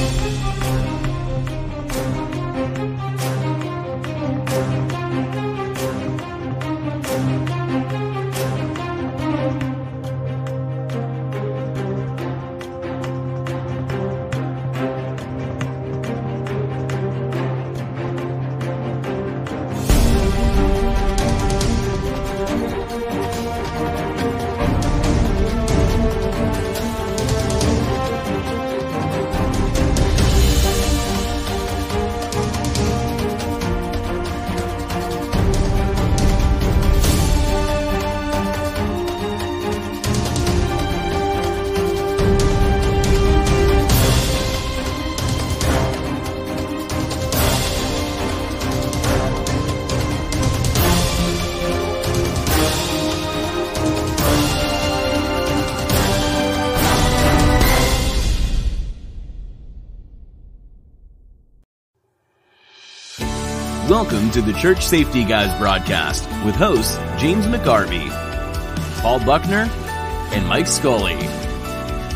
Música Welcome to the Church Safety Guys broadcast with hosts James McGarvey, Paul Buckner, and Mike Scully.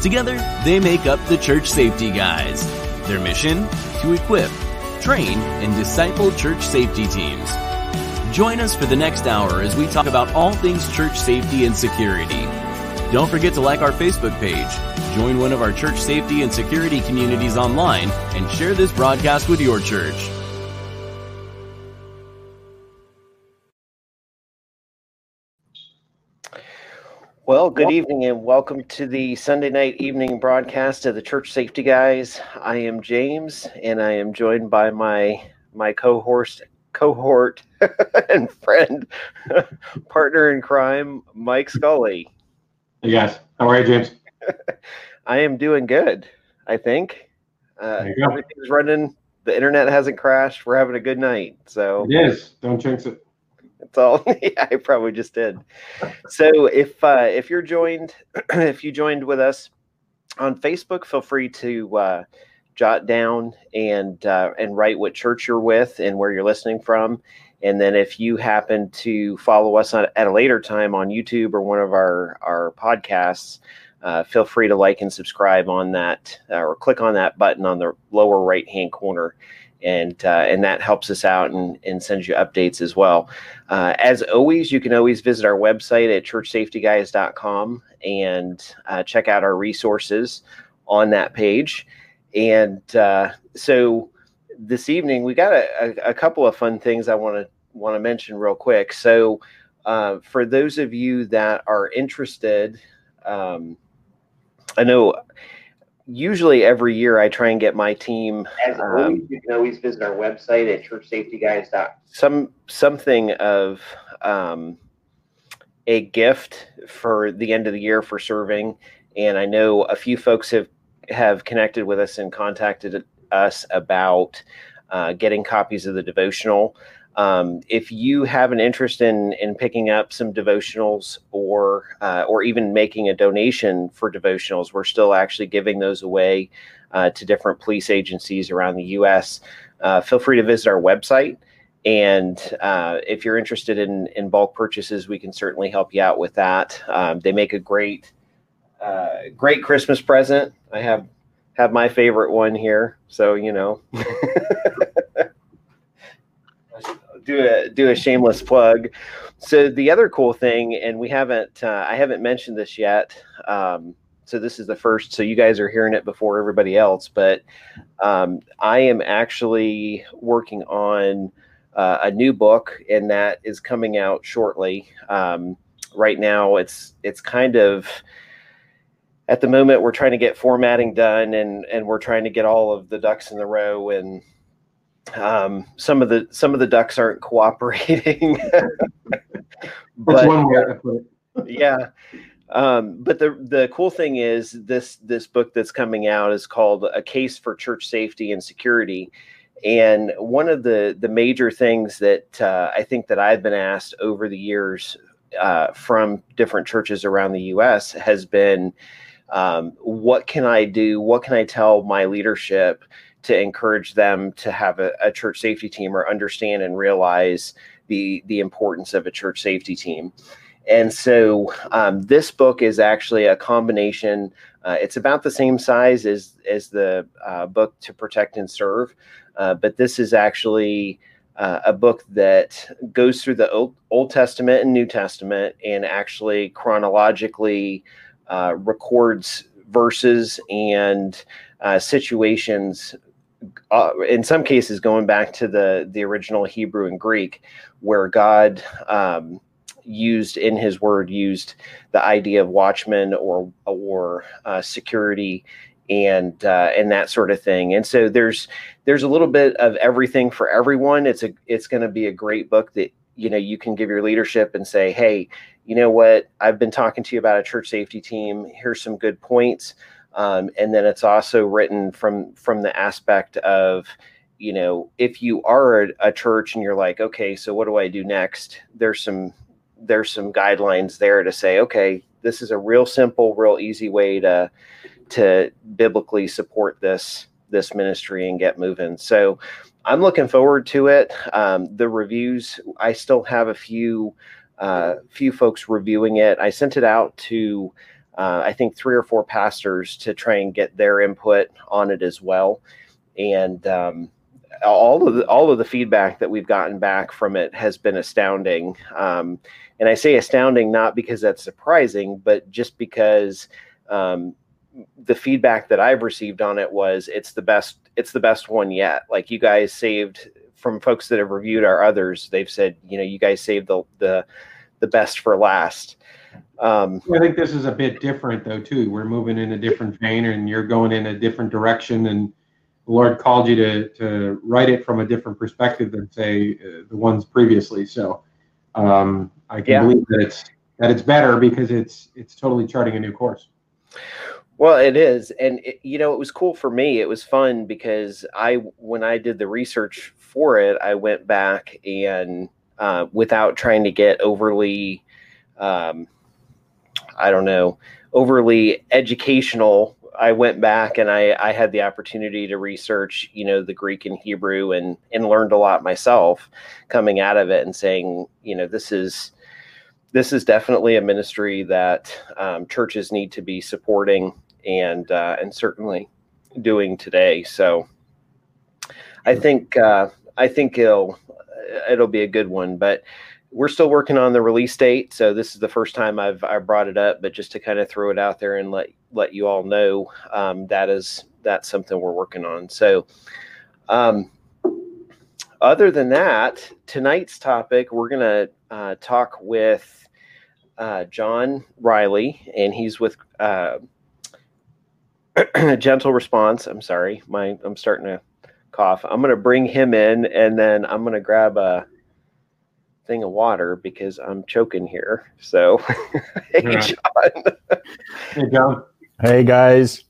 Together, they make up the Church Safety Guys. Their mission? To equip, train, and disciple church safety teams. Join us for the next hour as we talk about all things church safety and security. Don't forget to like our Facebook page, join one of our church safety and security communities online, and share this broadcast with your church. Well, good evening and welcome to the Sunday night evening broadcast of the Church Safety Guys. I am James and I am joined by my my cohort cohort and friend partner in crime, Mike Scully. Hey guys, how are you, James? I am doing good, I think. Uh, everything's running. The internet hasn't crashed. We're having a good night. So it is. Don't jinx it. That's all. yeah, I probably just did. So if uh, if you're joined, if you joined with us on Facebook, feel free to uh, jot down and uh, and write what church you're with and where you're listening from. And then if you happen to follow us on, at a later time on YouTube or one of our our podcasts, uh, feel free to like and subscribe on that uh, or click on that button on the lower right hand corner and uh, and that helps us out and, and sends you updates as well. Uh, as always, you can always visit our website at churchsafetyguys.com and uh, check out our resources on that page. And uh, so this evening we got a, a, a, couple of fun things I want to want to mention real quick. So uh, for those of you that are interested, um, I know usually every year I try and get my team. As um, always, you can always visit our website at churchsafetyguys.com. Some something of um, a gift for the end of the year for serving, and I know a few folks have have connected with us and contacted us about uh, getting copies of the devotional. Um, if you have an interest in in picking up some devotionals or uh, or even making a donation for devotionals, we're still actually giving those away uh, to different police agencies around the U.S. Uh, feel free to visit our website, and uh, if you're interested in in bulk purchases, we can certainly help you out with that. Um, they make a great uh, great Christmas present. I have have my favorite one here, so you know. do a do a shameless plug. So the other cool thing, and we haven't uh, I haven't mentioned this yet. Um, so this is the first. So you guys are hearing it before everybody else, but um, I am actually working on uh, a new book, and that is coming out shortly. Um, right now, it's it's kind of at the moment we're trying to get formatting done, and and we're trying to get all of the ducks in the row and um, some of the some of the ducks aren't cooperating. but, one way to put it. yeah. Um, but the the cool thing is this this book that's coming out is called A Case for Church Safety and Security. And one of the the major things that uh, I think that I've been asked over the years uh, from different churches around the U.S. has been, um, what can I do? What can I tell my leadership to encourage them to have a, a, church safety team or understand and realize the the importance of a church safety team. And so um, this book is actually a combination. Uh, it's about the same size as as the uh, book To Protect and Serve, uh, but this is actually uh, a book that goes through the Old, Old, Testament and New Testament and actually chronologically uh, records verses and uh, in some cases, going back to the the original Hebrew and Greek, where God um, used in his word used the idea of watchman or or uh, security and uh, and that sort of thing. And so there's there's a little bit of everything for everyone. It's a it's going to be a great book that you know you can give your leadership and say, hey, you know what? I've been talking to you about a church safety team. Here's some good points. Um, and then it's also written from from the aspect of you know if you are a, a church and you're like okay so what do i do next there's some there's some guidelines there to say, okay, this is a real simple, real easy way to to biblically support this this ministry and get moving. So I'm looking forward to it. Um, the reviews, I still have a few uh, few folks reviewing it. I sent it out to uh, I think three or four pastors to try and get their input on it as well. And um, all of the all of the feedback that we've gotten back from it has been astounding. Um, and I say astounding not because that's surprising, but just because um, the feedback that I've received on it was it's the best it's the best one yet. Like you guys saved from folks that have reviewed our others, they've said you know you guys saved the the the best for last. Um, I think this is a bit different though too. We're moving in a different vein, and you're going in a different direction and the Lord called you to to write it from a different perspective than say uh, the ones previously. So um, I can yeah. believe that it's that it's better because it's it's totally charting a new course. Well, it is, and it, you know, it was cool for me. It was fun because I, when I did the research for it, I went back and uh, without trying to get overly, um, I don't know, overly educational I went back and I, I had the opportunity to research, you know, the Greek and Hebrew and and learned a lot myself coming out of it and saying, you know, this is this is definitely a ministry that um, churches need to be supporting and uh, and certainly doing today. So I think uh, I think it'll it'll be a good one, but we're still working on the release date, so this is the first time I've I brought it up. But just to kind of throw it out there and let let you all know um, that is that's something we're working on. So, um, other than that, tonight's topic we're gonna uh, talk with uh, John Riley, and he's with uh, Gentle Response. I'm sorry, my I'm starting to cough. I'm gonna bring him in, and then I'm gonna grab a thing of water because I'm choking here. So, hey, right. John. hey, John. Hey, guys.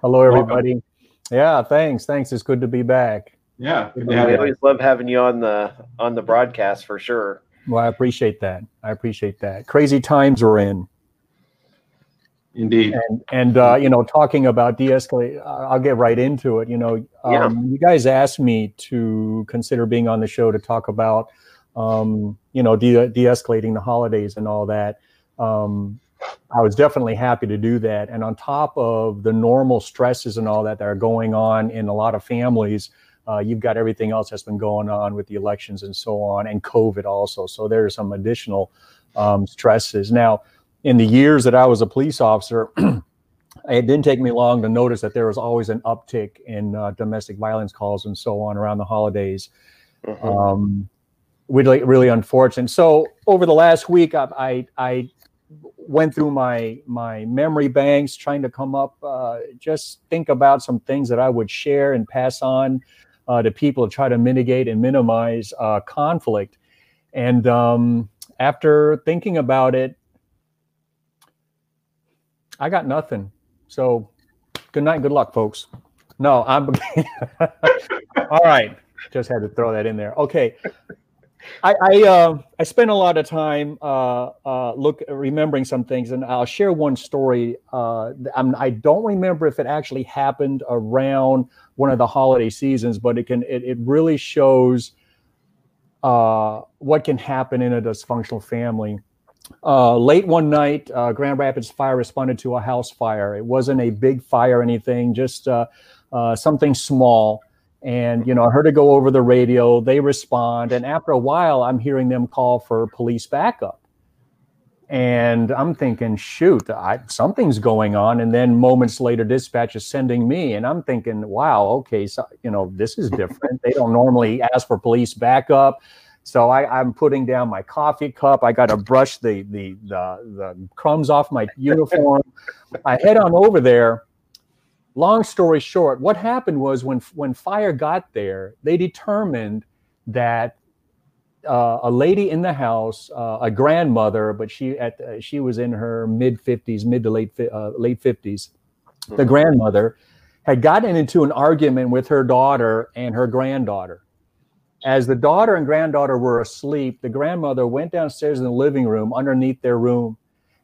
Hello, everybody. Welcome. Yeah, thanks. Thanks. It's good to be back. Yeah, we always love having you on the on the broadcast for sure. Well, I appreciate that. I appreciate that. Crazy times we're in. Indeed. And and uh, you know, talking about de-escalate, I'll get right into it. You know, um, yeah. you guys asked me to consider being on the show to talk about um, you know, de- de-escalating the holidays and all that. Um, I was definitely happy to do that. And on top of the normal stresses and all that that are going on in a lot of families, uh, you've got everything else that's been going on with the elections and so on, and COVID also. So there are some additional um, stresses. Now, in the years that I was a police officer, it didn't take me long to notice that there was always an uptick in uh, domestic violence calls and so on around the holidays. Mm-hmm. Um, really really unfortunate. So over the last week, I I, I went through my my memory banks trying to come up, uh, just think about some things that I would share and pass on uh, to people to try to mitigate and minimize uh, conflict. And um, after thinking about it, I got nothing. So good night, good luck, folks. No, I'm all right. Just had to throw that in there. Okay. I I, uh, I spent a lot of time uh, uh, look remembering some things, and I'll share one story. Uh, I'm, I do not remember if it actually happened around one of the holiday seasons, but it can it, it really shows uh, what can happen in a dysfunctional family. uh, late one night, uh, Grand Rapids Fire responded to a house fire. It wasn't a big fire or anything, just uh, uh, something small. And you know, I heard it go over the radio. They respond, and after a while, I'm hearing them call for police backup. And I'm thinking, shoot, I, something's going on. And then moments later, dispatch is sending me, and I'm thinking, wow, okay, so you know, this is different. they don't normally ask for police backup. So I, am putting down my coffee cup. I got to brush the, the, the the crumbs off my uniform. I head on over there. Long story short, what happened was when when fire got there, they determined that uh, a lady in the house, uh, a grandmother, but she at uh, she was in her mid fifties, mid to late uh, late fifties. The mm-hmm. grandmother had gotten into an argument with her daughter and her granddaughter as the daughter and granddaughter were asleep, the grandmother went downstairs in the living room underneath their room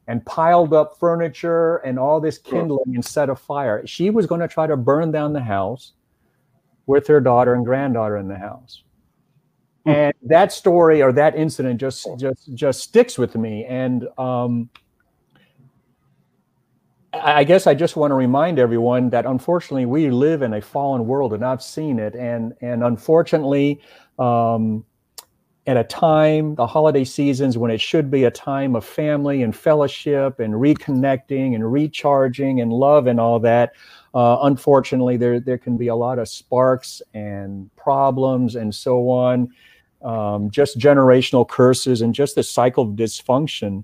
and piled up furniture and all this kindling and set a fire. She was going to try to burn down the house with her daughter and granddaughter in the house. Hmm. And that story or that incident just just just sticks with me. And um, I guess I just want to remind everyone that unfortunately we live in a fallen world, and I've seen it. And and unfortunately, um, at a time, the holiday seasons, when it should be a time of family and fellowship and reconnecting and recharging and love and all that, uh, unfortunately, there there can be a lot of sparks and problems and so on, um, just generational curses and just the cycle of dysfunction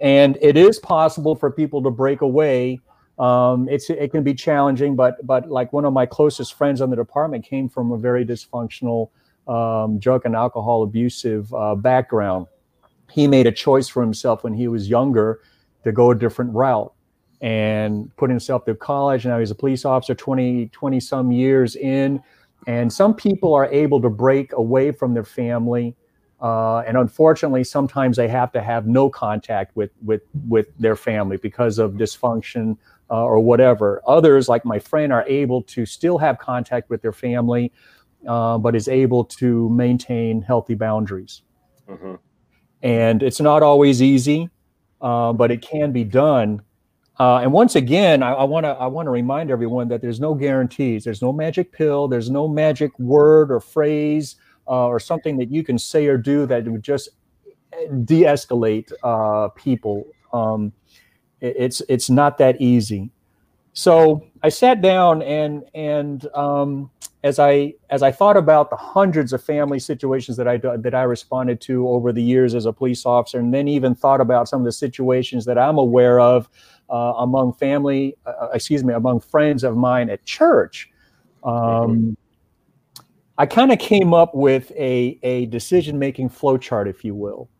and it is possible for people to break away. Um, it's it can be challenging, but but like one of my closest friends on the department came from a very dysfunctional um, drug and alcohol abusive uh, background. He made a choice for himself when he was younger to go a different route and put himself through college. Now he's a police officer, 20, 20 some years in. And some people are able to break away from their family uh, and unfortunately, sometimes they have to have no contact with with with their family because of dysfunction uh, or whatever. Others, like my friend, are able to still have contact with their family, uh, but is able to maintain healthy boundaries. Mm-hmm. And it's not always easy, uh, but it can be done. Uh, and once again, I want to I want to remind everyone that there's no guarantees. There's no magic pill. There's no magic word or phrase uh, or something that you can say or do that would just de-escalate uh, people. Um, it, it's it's not that easy. So I sat down and and um, as I as I thought about the hundreds of family situations that I that I responded to over the years as a police officer, and then even thought about some of the situations that I'm aware of uh, among family, uh, excuse me, among friends of mine at church. Um, I kind of came up with a, a decision making flowchart, if you will,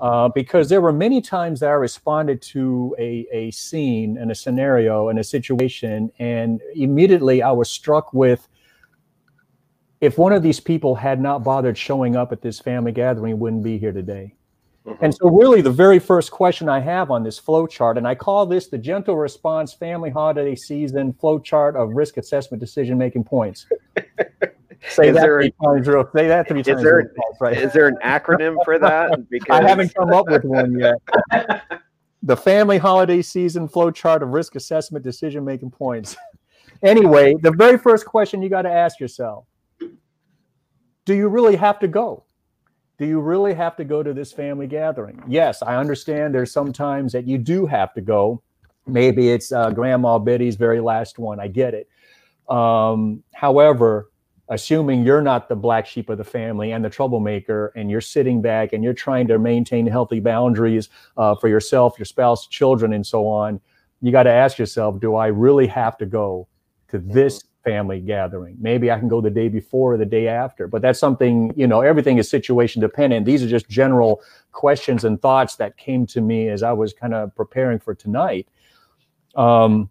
uh, because there were many times that I responded to a, a scene and a scenario and a situation, and immediately I was struck with if one of these people had not bothered showing up at this family gathering, wouldn't be here today. Mm-hmm. And so, really, the very first question I have on this flowchart, and I call this the gentle response family holiday season flowchart of risk assessment decision making points. Say is that there, three times real. Say that three times. Is there, right? is there an acronym for that? Because I haven't come up with one yet. the family holiday season flow chart of risk assessment decision making points. anyway, the very first question you got to ask yourself: Do you really have to go? Do you really have to go to this family gathering? Yes, I understand. There's sometimes that you do have to go. Maybe it's uh, Grandma Betty's very last one. I get it. Um, however, assuming you're not the black sheep of the family and the troublemaker, and you're sitting back and you're trying to maintain healthy boundaries uh, for yourself, your spouse, children, and so on, you got to ask yourself, do I really have to go to this family gathering? Maybe I can go the day before or the day after, but that's something, you know, everything is situation dependent. These are just general questions and thoughts that came to me as I was kind of preparing for tonight. Um,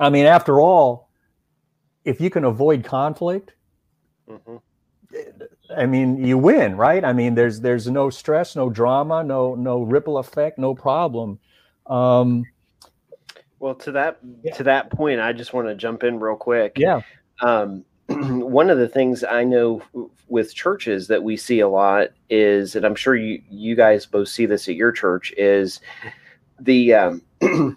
I mean, after all, if you can avoid conflict, Mm-hmm. I mean, you win, right? I mean, there's there's no stress, no drama, no no ripple effect, no problem. Um, well, to that yeah. to that point, I just want to jump in real quick. Yeah. Um, one of the things I know with churches that we see a lot is, and I'm sure you you guys both see this at your church, is the um,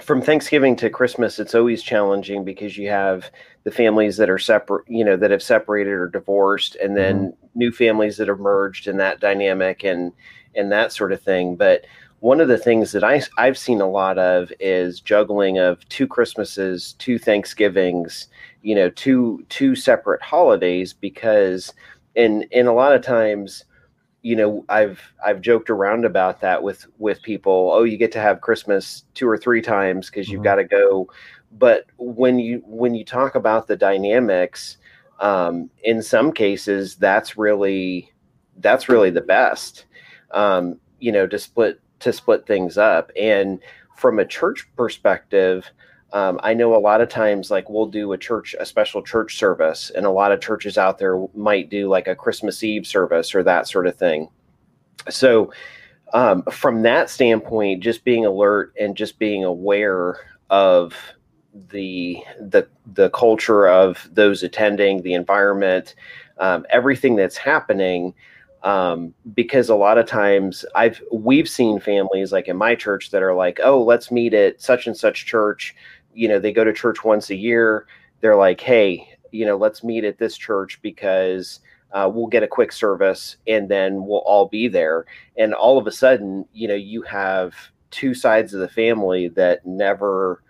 from Thanksgiving to Christmas. It's always challenging because you have the families that are separate, you know, that have separated or divorced, and then mm-hmm. new families that have merged, and that dynamic and and that sort of thing. But one of the things that I, I've seen a lot of is juggling of two Christmases, two Thanksgivings, you know, two two separate holidays because in in a lot of times, you know, I've I've joked around about that with with people. Oh, you get to have Christmas two or three times because you've mm-hmm. got to go. But when you when you talk about the dynamics, um, in some cases, that's really that's really the best. Um, you know, to split to split things up. And from a church perspective, um, I know a lot of times, like we'll do a church, a special church service, and a lot of churches out there might do like a Christmas Eve service or that sort of thing. So, um, from that standpoint, just being alert and just being aware of the the the culture of those attending, the environment, um, everything that's happening um, because a lot of times I've we've seen families like in my church that are like, oh, let's meet at such and such church. You know, they go to church once a year. They're like, hey, you know, let's meet at this church because uh, we'll get a quick service and then we'll all be there. And all of a sudden, you know, you have two sides of the family that never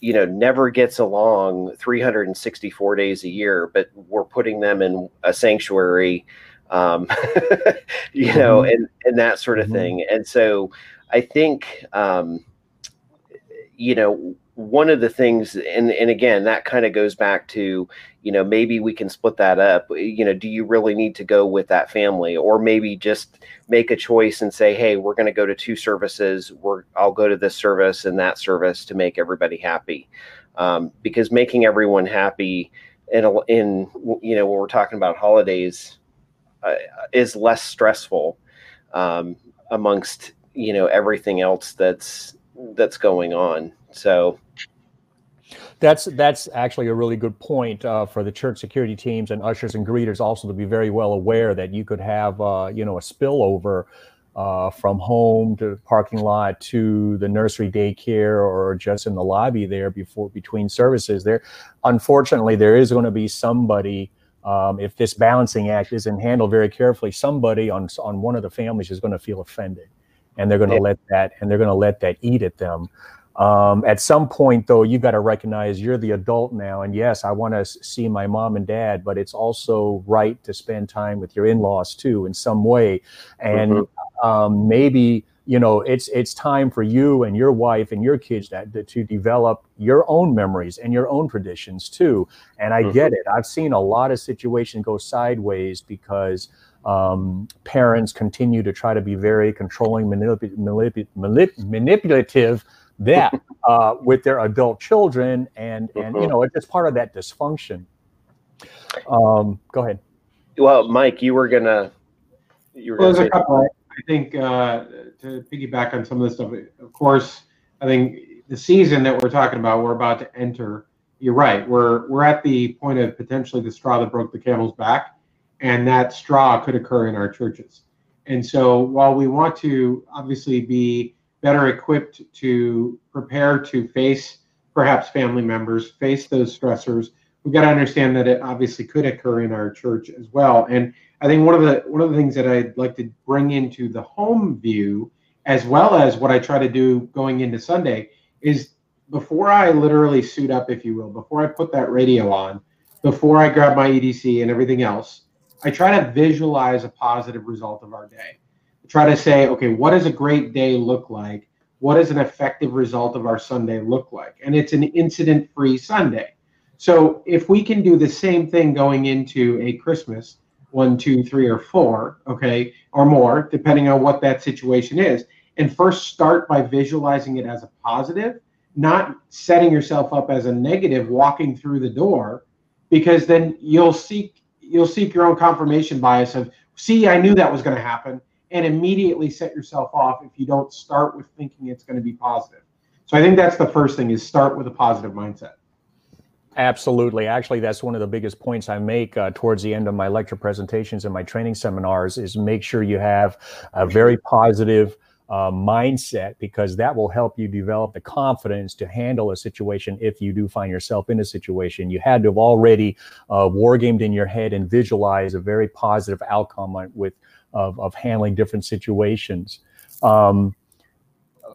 you know never gets along 364 days a year but we're putting them in a sanctuary um, you know, mm-hmm. and and that sort of mm-hmm. thing. And so I think, um, you know, one of the things, and and again, that kind of goes back to, you know, maybe we can split that up. You know, do you really need to go with that family, or maybe just make a choice and say, hey, we're going to go to two services. We're I'll go to this service and that service to make everybody happy, um, because making everyone happy in a, in you know when we're talking about holidays uh, is less stressful um, amongst you know everything else that's that's going on. So that's that's actually a really good point uh, for the church security teams and ushers and greeters also to be very well aware that you could have uh, you know a spillover uh, from home to the parking lot to the nursery daycare or just in the lobby there before between services there unfortunately there is going to be somebody um, if this balancing act isn't handled very carefully, somebody on on one of the families is going to feel offended, and they're going to yeah. let that and they're going to let that eat at them. Um, at some point, though, you've got to recognize you're the adult now, and yes, I want to see my mom and dad, but it's also right to spend time with your in-laws too, in some way, and mm-hmm. um, maybe you know it's it's time for you and your wife and your kids that, that to develop your own memories and your own traditions too and i mm-hmm. get it i've seen a lot of situations go sideways because um, parents continue to try to be very controlling manip- manip- manip- manipulative that uh, with their adult children and and you mm-hmm. know it's just part of that dysfunction um, go ahead well mike you were gonna you were well, gonna say- I think uh, to piggyback on some of this stuff, of course, I think the season that we're talking about, we're about to enter. You're right. We're we're at the point of potentially the straw that broke the camel's back, and that straw could occur in our churches. And so, while we want to obviously be better equipped to prepare to face perhaps family members, face those stressors, we've got to understand that it obviously could occur in our church as well. And I think one of the one of the things that I'd like to bring into the home view, as well as what I try to do going into Sunday, is before I literally suit up, if you will, before I put that radio on, before I grab my EDC and everything else, I try to visualize a positive result of our day. I try to say, okay, what does a great day look like? What does an effective result of our Sunday look like? And it's an incident free Sunday. So if we can do the same thing going into a Christmas, one, two, three, or four, okay, or more, depending on what that situation is. And first start by visualizing it as a positive, not setting yourself up as a negative walking through the door, because then you'll seek you'll seek your own confirmation bias of, see, I knew that was going to happen, and immediately set yourself off if you don't start with thinking it's going to be positive. So I think that's the first thing is start with a positive mindset. Absolutely. Actually, that's one of the biggest points I make uh, towards the end of my lecture presentations and my training seminars is make sure you have a very positive uh, mindset because that will help you develop the confidence to handle a situation if you do find yourself in a situation. You had to have already uh, wargamed in your head and visualize a very positive outcome with of, of handling different situations. Um,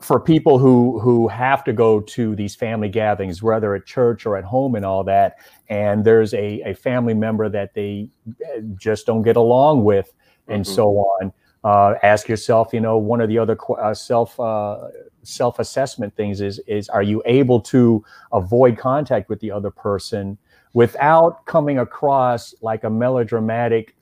for people who who have to go to these family gatherings, whether at church or at home and all that, and there's a, a family member that they uh, just don't get along with, and mm-hmm. so on uh, ask yourself, you know, one of the other uh, self uh, self assessment things is is are you able to avoid contact with the other person without coming across like a melodramatic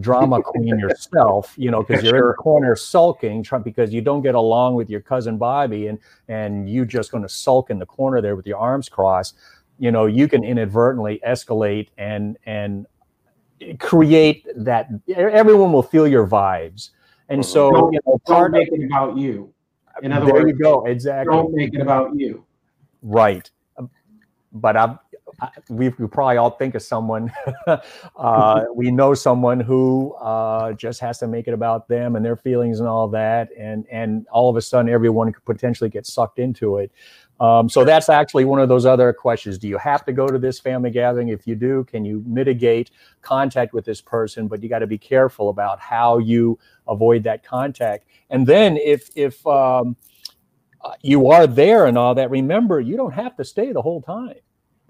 drama queen yourself, you know, because you're sure. in the corner sulking trump because you don't get along with your cousin Bobby and and you just going to sulk in the corner there with your arms crossed. You know, you can inadvertently escalate and and create that everyone will feel your vibes and mm-hmm. so don't, you know, don't make it about you in other there words you go exactly don't make it about you right but I've, I, we we probably all think of someone. uh, we know someone who uh, just has to make it about them and their feelings and all that, and and all of a sudden everyone could potentially get sucked into it. Um, so that's actually one of those other questions. Do you have to go to this family gathering? If you do, can you mitigate contact with this person? But you got to be careful about how you avoid that contact. And then if if um, uh, you are there and all that, remember you don't have to stay the whole time.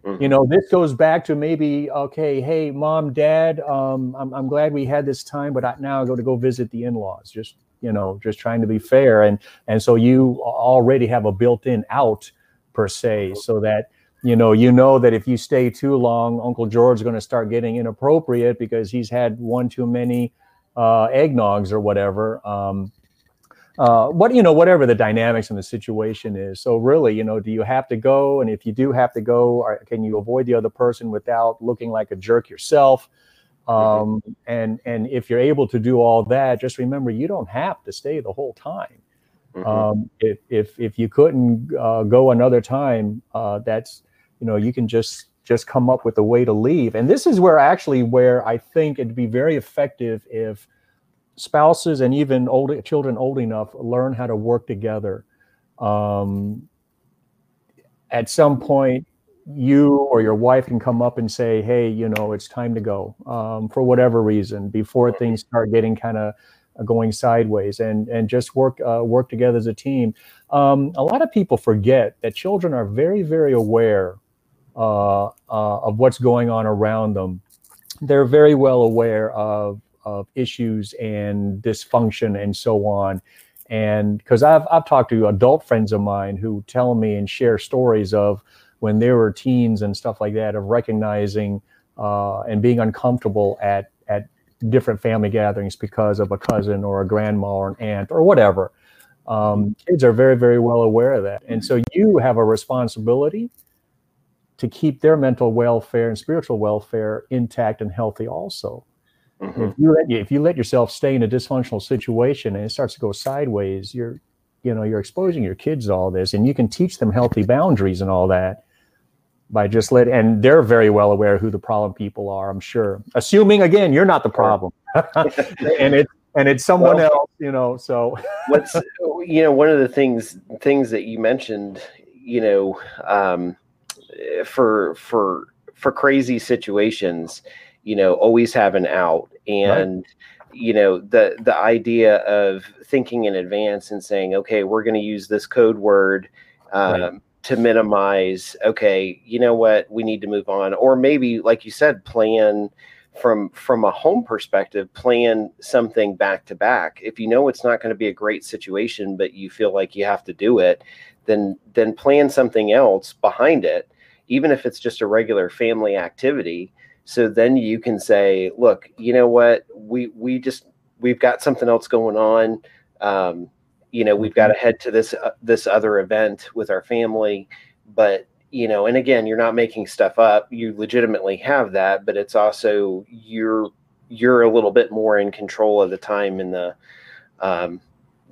Mm-hmm. You know, this goes back to maybe okay, hey, mom, dad, um, I'm I'm glad we had this time, but I, now I go to go visit the in-laws. Just you know, just trying to be fair, and and so you already have a built-in out per se, so that you know you know that if you stay too long, Uncle George is going to start getting inappropriate because he's had one too many uh, eggnogs or whatever. Um, uh, what you know, whatever the dynamics and the situation is. So really, you know, do you have to go? And if you do have to go, can you avoid the other person without looking like a jerk yourself? Um, mm-hmm. And and if you're able to do all that, just remember you don't have to stay the whole time. Mm-hmm. Um, if, if if you couldn't uh, go another time, uh, that's you know you can just just come up with a way to leave. And this is where actually where I think it'd be very effective if spouses and even old children old enough learn how to work together. Um, at some point, you or your wife can come up and say, "Hey, you know, it's time to go," um, for whatever reason, before things start getting kind of going sideways and and just work uh, work together as a team. Um, a lot of people forget that children are very very aware uh, uh, of what's going on around them. They're very well aware of of issues and dysfunction and so on. And because I've I've talked to adult friends of mine who tell me and share stories of when they were teens and stuff like that of recognizing uh, and being uncomfortable at at different family gatherings because of a cousin or a grandma or an aunt or whatever. Um, kids are very, very well aware of that. And so you have a responsibility to keep their mental welfare and spiritual welfare intact and healthy also. Mm-hmm. If you let if you let yourself stay in a dysfunctional situation and it starts to go sideways, you're you know you're exposing your kids to all this, and you can teach them healthy boundaries and all that by just let and they're very well aware who the problem people are i'm sure. Assuming again you're not the problem. And it's and it's someone well, else you know so. what's you know one of the things things that you mentioned you know um, for for for crazy situations you know always have an out. And right. you know the the idea of thinking in advance and saying okay we're going to use this code word um, right to minimize okay you know what? We need to move on. Or maybe like you said plan from from a home perspective plan something back to back. If you know it's not going to be a great situation but you feel like you have to do it then then plan something else behind it even if it's just a regular family activity. So then you can say look you know what? We we just we've got something else going on um, you know we've got to head to this uh, this other event with our family but you know and again you're not making stuff up you legitimately have that but it's also you're you're a little bit more in control of the time in the um,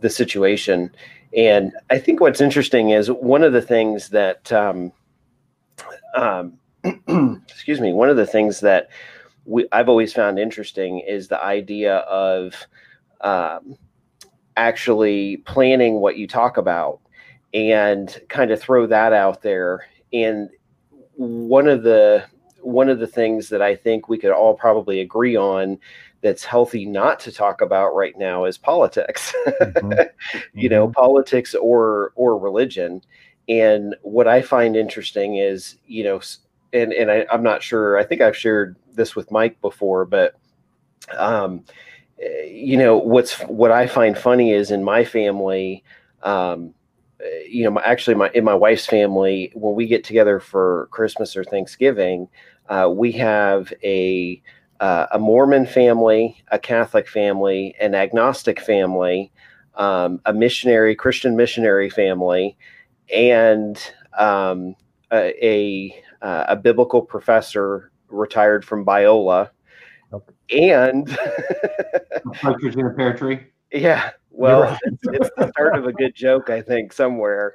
the situation. And i think what's interesting is one of the things that um, um, excuse me, one of the things that we, I've always found interesting is the idea of um, actually planning what you talk about and kind of throw that out there. And one of the one of the things that I think we could all probably agree on that's healthy not to talk about right now is politics. Mm-hmm. you know, mm-hmm. politics or or religion. And what I find interesting is, you know, and and I, I'm not sure. I think I've shared this with Mike before, but um, you know, what's what I find funny is in my family. Um, eh, you know, actually, my in my wife's family, when we get together for Christmas or Thanksgiving, uh, we have a uh, a Mormon family, a Catholic family, an agnostic family, um, a missionary Christian missionary family, and um, a, a, uh, a biblical professor retired from Biola, okay. and partridge in a pear tree. Yeah, well, right. it's, it's, the start of a good joke, I think, somewhere.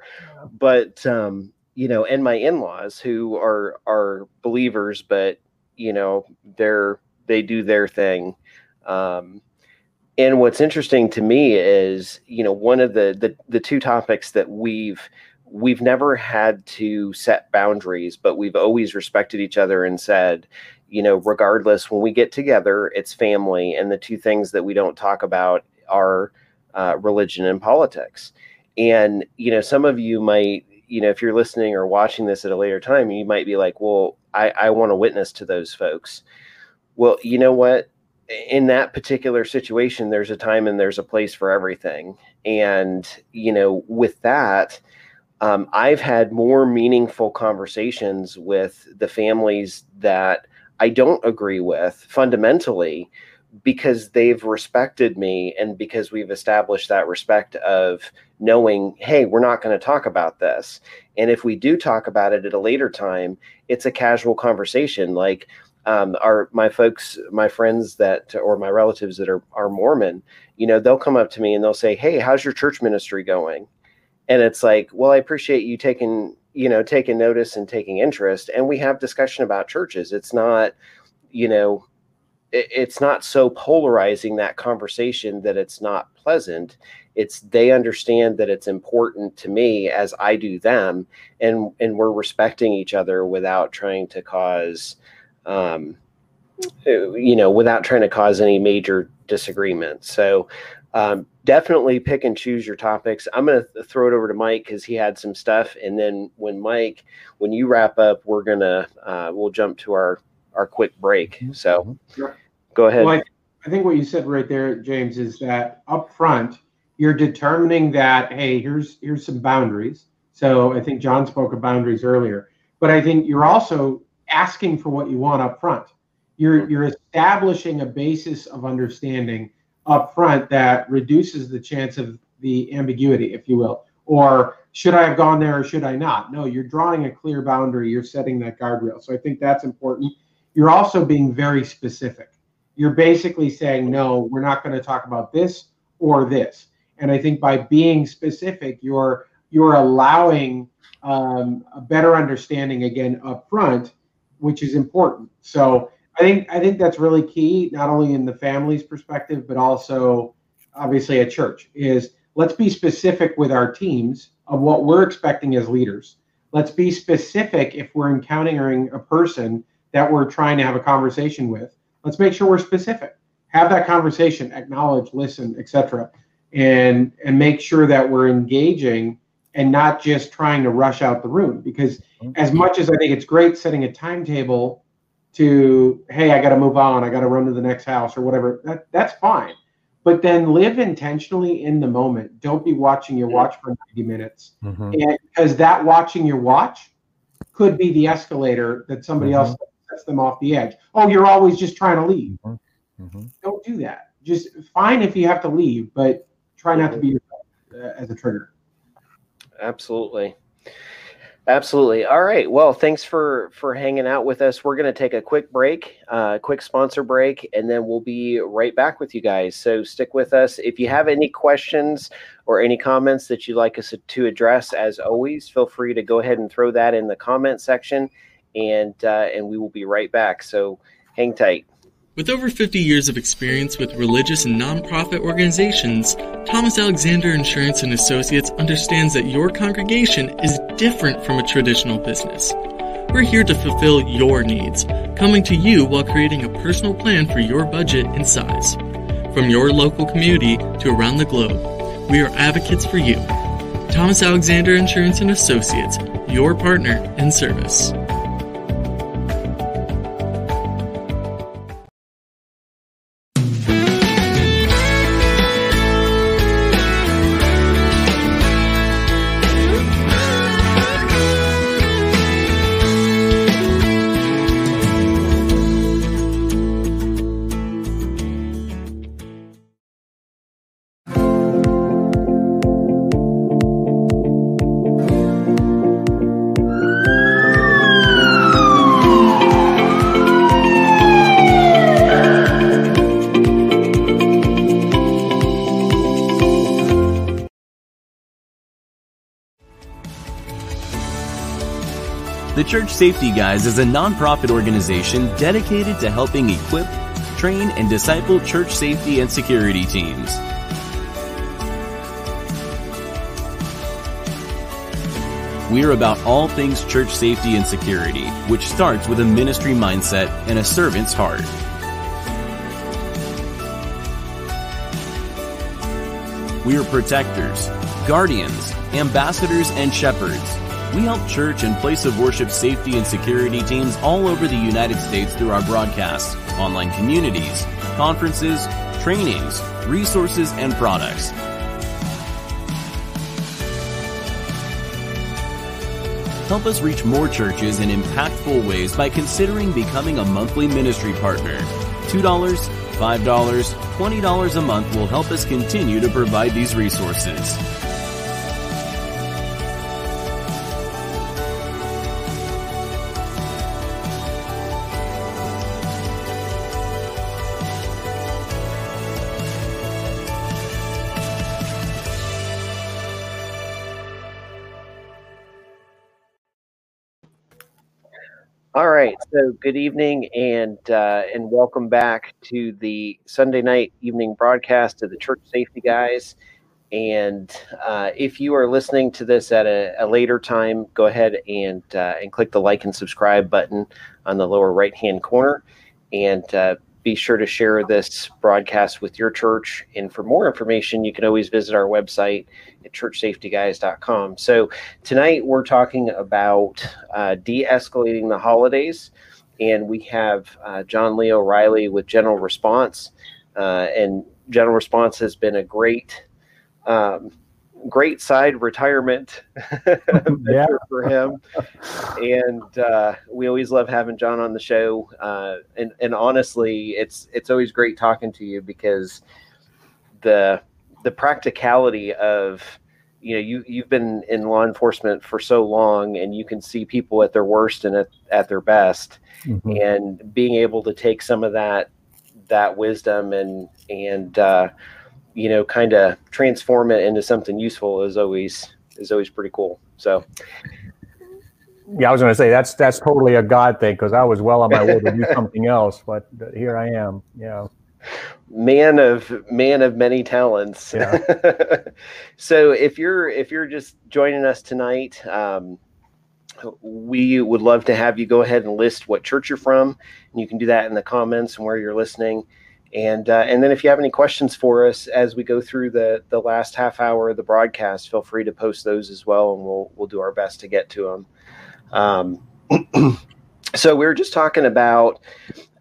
But um, you know, and my in-laws who are are believers, but you know, they're they do their thing. Um, and what's interesting to me is, you know, one of the, the the two topics that we've we've never had to set boundaries, but we've always respected each other and said, you know, regardless, when we get together, it's family, and the two things that we don't talk about are uh, religion and politics. And you know, some of you might you know, if you're listening or watching this at a later time, you might be like, well, I, I want to witness to those folks. Well, you know what? In that particular situation, there's a time and there's a place for everything. And, you know, with that, um, I've had more meaningful conversations with the families that I don't agree with fundamentally because they've respected me and because we've established that respect of knowing hey we're not going to talk about this. And if we do talk about it at a later time it's a casual conversation. Like um, our my folks my friends that or my relatives that are are mormon you know they'll come up to me and they'll say hey how's your church ministry going? And it's like well i appreciate you taking you know taking notice and taking interest and we have discussion about churches. It's not you know it's not so polarizing that conversation that it's not pleasant. It's they understand that it's important to me as i do them and and we're respecting each other without trying to cause um you know without trying to cause any major disagreement. So um, definitely pick and choose your topics i'm going to throw it over to mike because he had some stuff and then when mike when you wrap up we're going to uh, we'll jump to our our quick break. Mm-hmm. So sure. go ahead. Well, I, I, think what you said right there, James, is that up front, you're determining that, hey, here's here's some boundaries. So I think John spoke of boundaries earlier. But I think you're also asking for what you want up front. You're you're establishing a basis of understanding up front that reduces the chance of the ambiguity, if you will. Or should I have gone there or should I not? No, you're drawing a clear boundary. You're setting that guardrail. So I think that's important you're also being very specific. You're basically saying, no, we're not going to talk about this or this. And I think by being specific, you're you're allowing um, a better understanding again up front, which is important. So I think I think that's really key, not only in the family's perspective, but also obviously at church. Is let's be specific with our teams of what we're expecting as leaders. Let's be specific if we're encountering a person that we're trying to have a conversation with. Let's make sure we're specific. Have that conversation, acknowledge, listen, etc., and and make sure that we're engaging and not just trying to rush out the room. Because mm-hmm. as much as I think it's great setting a timetable to, hey, I got to move on, I got to run to the next house or whatever, that, that's fine. But then live intentionally in the moment. Don't be watching your watch for 90 minutes. Mm-hmm. And because that watching your watch could be the escalator that somebody mm-hmm. else sets them off the edge. Oh, you're always just trying to leave. Mm-hmm. Mm-hmm. Don't do that. Just fine if you have to leave, but try not to be yourself uh, as a trigger. Absolutely. Absolutely. All right. Well, thanks for for hanging out with us. We're going to take a quick break, uh, quick sponsor break, and then we'll be right back with you guys. So stick with us. If you have any questions or any comments that you'd like us to address, as always, feel free to go ahead and throw that in the comment section and uh, and we will be right back. So hang tight. With over 50 years of experience with religious and nonprofit organizations, Thomas Alexander Insurance and Associates understands that your congregation is different from a traditional business. We're here to fulfill your needs, coming to you while creating a personal plan for your budget and size. From your local community to around the globe, we are advocates for you. Thomas Alexander Insurance and Associates, your partner in service. The Church Safety Guys is a nonprofit organization dedicated to helping equip, train, and disciple church safety and security teams. We are about all things church safety and security, which starts with a ministry mindset and a servant's heart. We are protectors, guardians, ambassadors, and shepherds. We help church and place of worship safety and security teams all over the United States through our broadcasts, online communities, conferences, trainings, resources, and products. Help us reach more churches in impactful ways by considering becoming a monthly ministry partner. $2, $5, $20 a month will help us continue to provide these resources. So good evening and uh, and welcome back to the Sunday night evening broadcast of the Church Safety Guys. And uh, if you are listening to this at a, a later time, go ahead and uh, and click the like and subscribe button on the lower right hand corner, and uh, be sure to share this broadcast with your church. And for more information, you can always visit our website at churchsafetyguys.com. So tonight we're talking about uh, de-escalating the holidays, and we have uh, John Lee O'Reilly with General Response, uh, and General Response has been a great. Um, great side retirement Yeah. for him and uh, we always love having John on the show. Uh, and and honestly, it's it's always great talking to you because the the practicality of you know you you've been in law enforcement for so long, and you can see people at their worst and at, at their best, Mhm. and being able to take some of that that wisdom and and uh, you know kind of transform it into something useful is always is always pretty cool. So Yeah, I was going to say that's that's totally a God thing because I was well on my way to do something else, but here I am. Yeah. man of man of many talents Yeah. so if you're if you're just joining us tonight um, we would love to have you go ahead and list what church you're from and you can do that in the comments and where you're listening and uh, and then if you have any questions for us as we go through the the last half hour of the broadcast feel free to post those as well and we'll we'll do our best to get to them um, so we were just talking about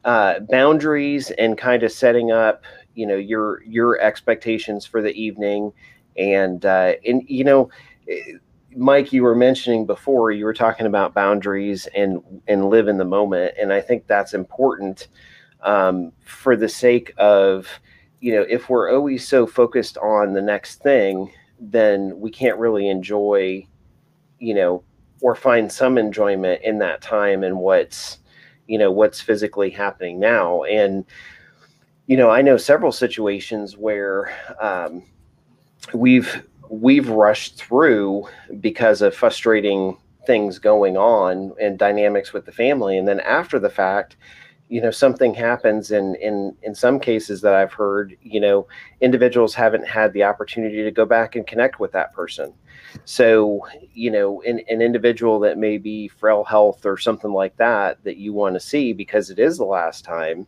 uh, boundaries and kind of setting up you know your your expectations for the evening. And uh, and you know eh, mike you were mentioning before you were talking about boundaries and and live in the moment. And i think that's important um, for the sake of you know if we're always so focused on the next thing then we can't really enjoy you know or find some enjoyment in that time and what's you know what's physically happening now. And you know i know several situations where um, we've we've rushed through because of frustrating things going on and dynamics with the family. And then after the fact you know something happens and in in some cases that i've heard you know individuals haven't had the opportunity to go back and connect with that person. So you know an, an individual that may be frail health or something like that that you want to see because it is the last time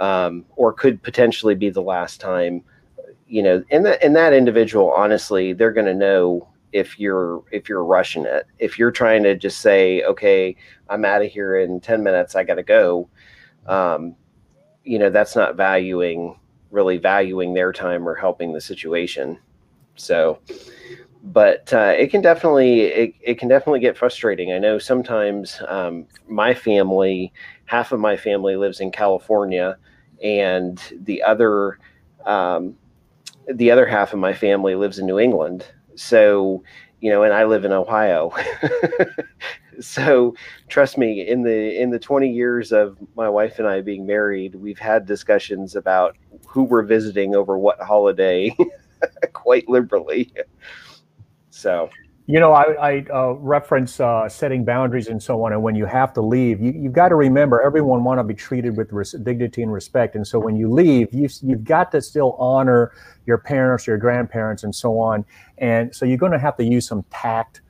um, or could potentially be the last time you know and that and that individual honestly they're going to know if you're if you're rushing it. If you're trying to just say okay i'm out of here in 10 minutes i got to go um, you know that's not valuing really valuing their time or helping the situation. So but uh, it can definitely it, it can definitely get frustrating. I know sometimes um, my family half of my family lives in california and the other um, the other half of my family lives in new england. So you know and i live in ohio. So trust me in the in the 20 years of my wife and i being married we've had discussions about who we're visiting over what holiday quite liberally. So you know i, I uh, reference uh, setting boundaries and so on and when you have to leave you, you've got to remember everyone want to be treated with res- dignity and respect and so when you leave you, you've got to still honor your parents your grandparents and so on and so you're going to have to use some tact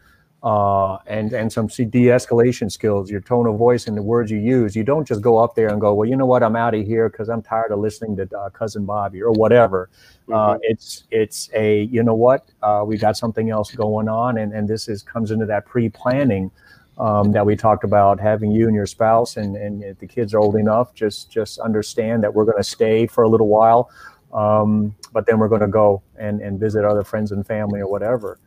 uh, and and some de-escalation skills, your tone of voice and the words you use. You don't just go up there and go, well, you know what, I'm out of here because I'm tired of listening to uh, cousin Bobby or whatever. Uh, mm-hmm. Uh, it's it's a you know what, uh, we got something else going on, and and this is comes into that pre-planning. Um, that we talked about having you and your spouse and, and if the kids are old enough just just understand that we're going to stay for a little while um, but then we're going to go and, and visit other friends and family or whatever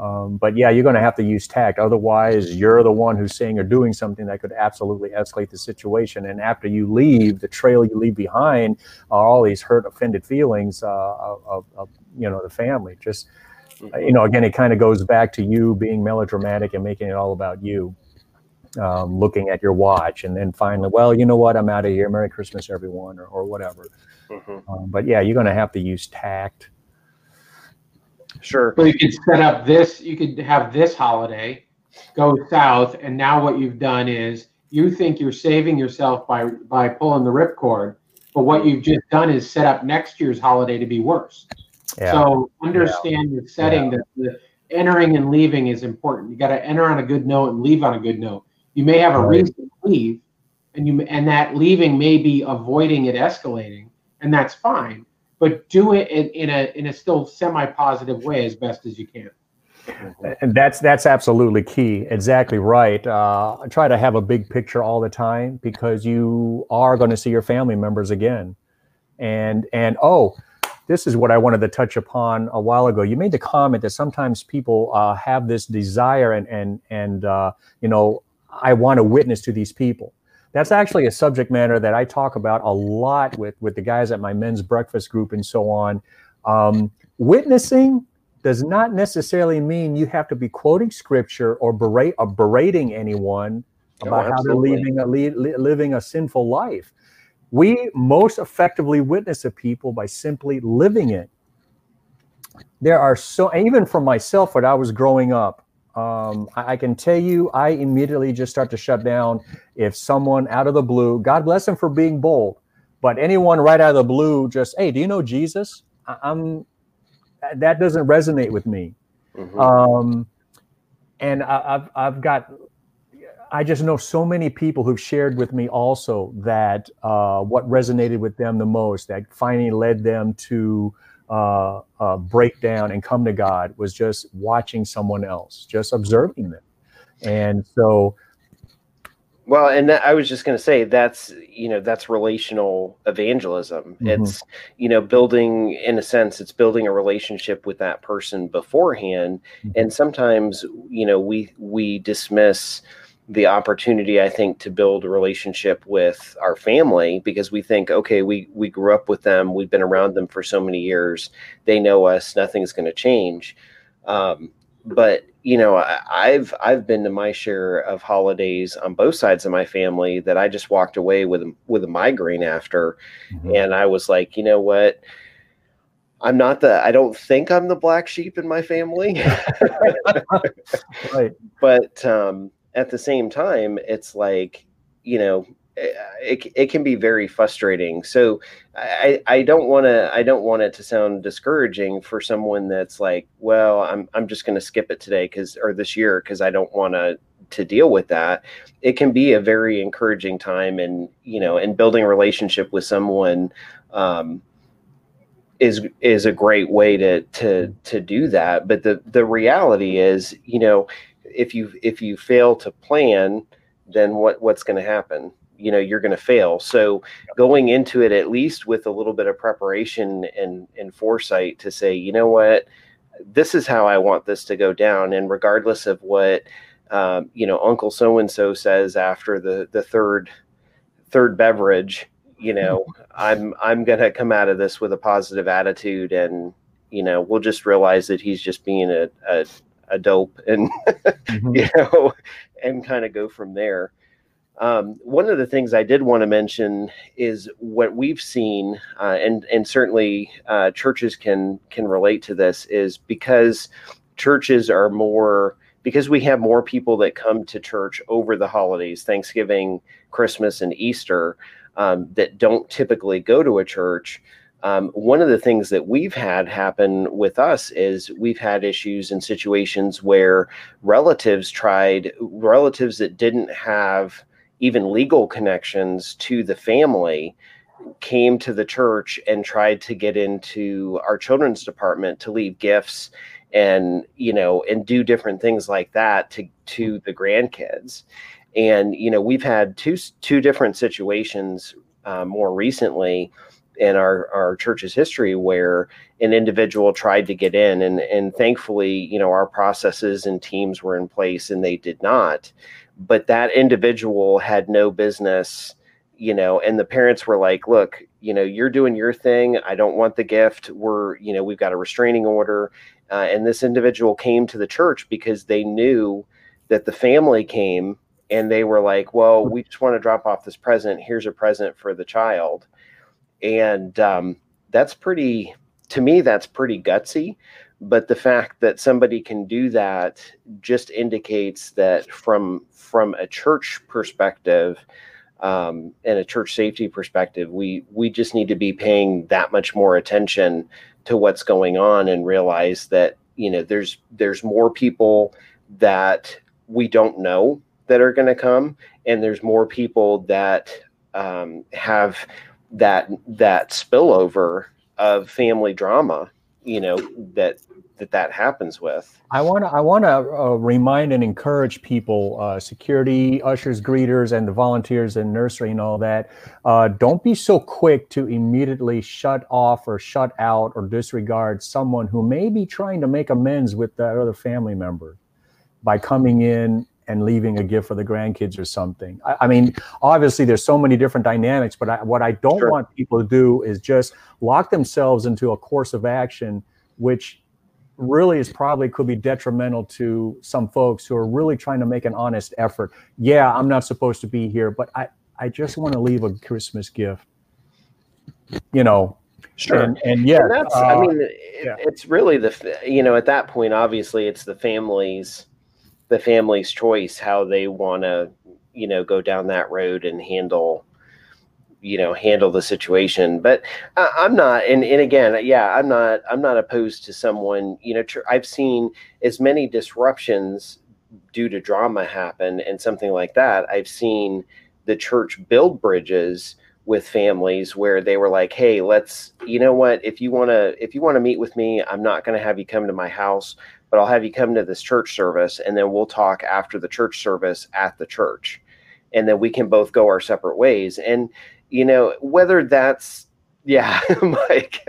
um, but yeah, you're going to have to use tact. Otherwise, you're the one who's saying or doing something that could absolutely escalate the situation. And after you leave, the trail you leave behind are all these hurt, offended feelings uh, of, of, you know the family. Just mm-hmm. you know, again, it kind of goes back to you being melodramatic and making it all about you. Um, looking at your watch and then finally, well, you know what? I'm out of here. Merry Christmas, everyone, or, or whatever. Mm-hmm. Um, but yeah, you're going to have to use tact Sure. So you could set up this, you could have this holiday go south, and now what you've done is you think you're saving yourself by by pulling the ripcord, but what you've just done is set up next year's holiday to be worse. Yeah. So understand yeah. the setting yeah. that the entering and leaving is important. You got to enter on a good note and leave on a good note. You may have a right. reason to leave, and you and that leaving may be avoiding it escalating, and that's fine but do it in, in a in a still semi positive way as best as you can. And that's that's absolutely key. Exactly right. Uh, try to have a big picture all the time because you are going to see your family members again. And and oh, this is what I wanted to touch upon a while ago. You made the comment that sometimes people uh, have this desire and and and uh, you know I want to witness to these people that's actually a subject matter that I talk about a lot with with the guys at my men's breakfast group and so on. Um, witnessing does not necessarily mean you have to be quoting scripture or berate or berating anyone about oh, how they're living a living a sinful life. We most effectively witness to people by simply living it. There are so even for myself when I was growing up, um, I, I, can tell you, I immediately just start to shut down if someone out of the blue, God bless him for being bold, but anyone right out of the blue, just, hey, do you know Jesus? I, am that doesn't resonate with me. Mm-hmm. Um, and I, have I've got, I just know so many people who've shared with me also that uh, what resonated with them the most, that finally led them to uh, uh, break down and come to God was just watching someone else, just observing them. And so, well, and that, I was just going to say that's you know that's relational evangelism. Mm-hmm. It's you know building in a sense it's building a relationship with that person beforehand, mm-hmm. and sometimes you know we we dismiss the opportunity i think to build a relationship with our family because we think okay we we grew up with them we've been around them for so many years they know us nothing's going to change um, but you know I, have i've been to my share of holidays on both sides of my family that i just walked away with with a migraine after mm-hmm. and i was like you know what I'm not the I don't think I'm the black sheep in my family. right. But um at the same time, it's like, you know, it, it can be very frustrating. So I, I don't want to I don't want it to sound discouraging for someone that's like, well, I'm I'm just going to skip it today because or this year because I don't want to to deal with that. It can be a very encouraging time, and you know, and building a relationship with someone. Um, is is a great way to to to do that but the the reality is you know if you if you fail to plan then what what's going to happen? You know you're going to fail. So going into it at least with a little bit of preparation and and foresight to say you know what? This is how i want this to go down. And regardless of what um, you know uncle so and so says after the the third third beverage you know i'm i'm going to come out of this with a positive attitude and you know we'll just realize that he's just being a, a, a dope and mm-hmm. you know and kind of go from there um, one of the things I did want to mention is what we've seen, uh, and and certainly uh, churches can can relate to this, is because churches are more because we have more people that come to church over the holidays, Thanksgiving, Christmas, and Easter, um, that don't typically go to a church. Um, one of the things that we've had happen with us is we've had issues and situations where relatives tried relatives that didn't have even legal connections to the family came to the church and tried to get into our children's department to leave gifts and you know and do different things like that to to the grandkids. And you know we've had two two different situations uh, more recently in our our church's history where an individual tried to get in and and thankfully you know our processes and teams were in place and they did not. But that individual had no business you know and the parents were like look you know you're doing your thing. I don't want the gift. We're you know we've got a restraining order. Uh, and this individual came to the church because they knew that the family came and they were like well we just want to drop off this present. Here's a present for the child and um, that's pretty to me that's pretty gutsy. But the fact that somebody can do that just indicates that from from a church perspective um, and a church safety perspective we we just need to be paying that much more attention to what's going on and realize that you know there's there's more people that we don't know that are going to come and there's more people that um, have that that spillover of family drama you know that that that happens with. I want to I want to uh, remind and encourage people, uh, security, ushers, greeters, and the volunteers in nursery and all that. Uh, don't be so quick to immediately shut off or shut out or disregard someone who may be trying to make amends with that other family member by coming in and leaving a gift for the grandkids or something. I, I mean, obviously, there's so many different dynamics, but I, what I don't sure. want people to do is just lock themselves into a course of action, which really is probably could be detrimental to some folks who are really trying to make an honest effort. Yeah, I'm not supposed to be here, but I, I just want to leave a Christmas gift. You know, Sure. And, and yeah, and that's, uh, I mean, it, yeah. it's really the, you know, at that point, obviously it's the family's, the family's choice, how they want to, you know, go down that road and handle, you know handle the situation. But I, i'm not and, and again yeah i'm not i'm not opposed to someone you know tr- i've seen as many disruptions due to drama happen and something like that. I've seen the church build bridges with families where they were like hey let's you know what? If you want to if you want to meet with me i'm not going to have you come to my house but i'll have you come to this church service and then we'll talk after the church service at the church. And then we can both go our separate ways. And you know whether that's yeah mike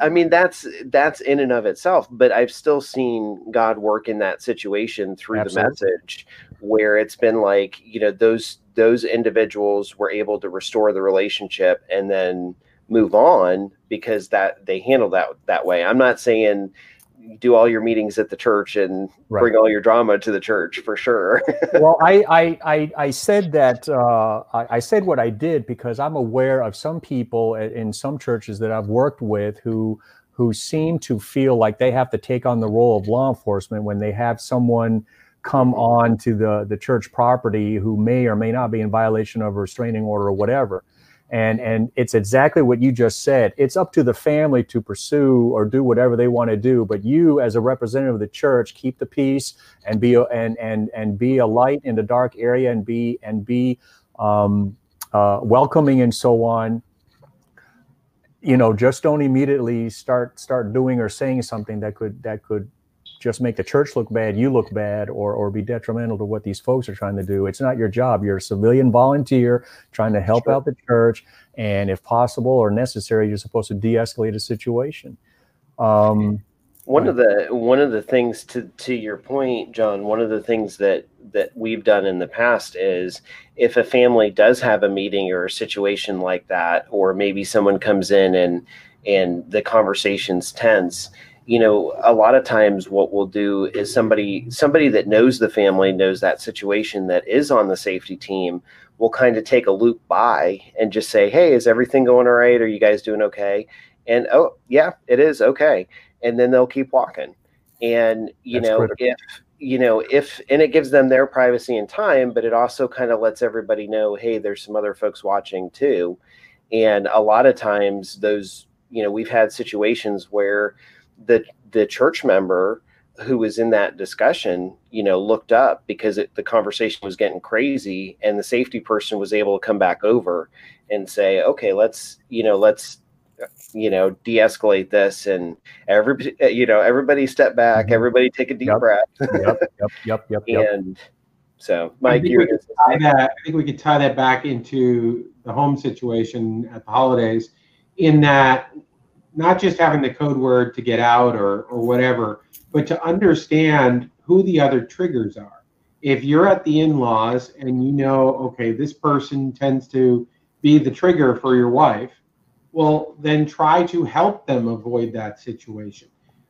i mean that's that's in and of itself but i've still seen god work in that situation through Absolutely. the message where it's been like you know those those individuals were able to restore the relationship and then move on because that they handle that that way. I'm not saying do all your meetings at the church and right. bring all your drama to the church for sure. well, I, I, I, I, said that uh, I, I, said what I did because I'm aware of some people in some churches that I've worked with who who seem to feel like they have to take on the role of law enforcement when they have someone come on to the the church property who may or may not be in violation of a restraining order or whatever and and it's exactly what you just said. It's up to the family to pursue or do whatever they want to do but you as a representative of the church keep the peace and be a, and and and be a light in the dark area and be and be um, uh, welcoming and so on. You know just don't immediately start start doing or saying something that could that could just make the church look bad, you look bad, or or be detrimental to what these folks are trying to do. It's not your job. You're a civilian volunteer trying to help sure. out the church, and if possible or necessary, you're supposed to de-escalate a situation. Um, one of the one of the things to to your point, John. One of the things that that we've done in the past is if a family does have a meeting or a situation like that, or maybe someone comes in and and the conversation's tense you know a lot of times what we'll do is somebody somebody that knows the family knows that situation that is on the safety team will kind of take a loop by and just say hey is everything going all right? Are you guys doing okay? And oh yeah it is okay. And then they'll keep walking. And you That's know critical. if you know if and it gives them their privacy and time but it also kind of lets everybody know hey there's some other folks watching too. And a lot of times those you know we've had situations where the the church member who was in that discussion, you know, looked up because it, the conversation was getting crazy, and the safety person was able to come back over and say, "Okay, let's, you know, let's, you know, de-escalate this." And every, you know, everybody step back, mm-hmm. everybody take a deep yep. breath. yep, yep, yep, yep. yep. And so, Mike, I think, that, I think we could tie that back into the home situation at the holidays, in that not just having the code word to get out or, or whatever, but to understand who the other triggers are. If you're at the in laws and you know, okay, this person tends to be the trigger for your wife, well, then try to help them avoid that situation.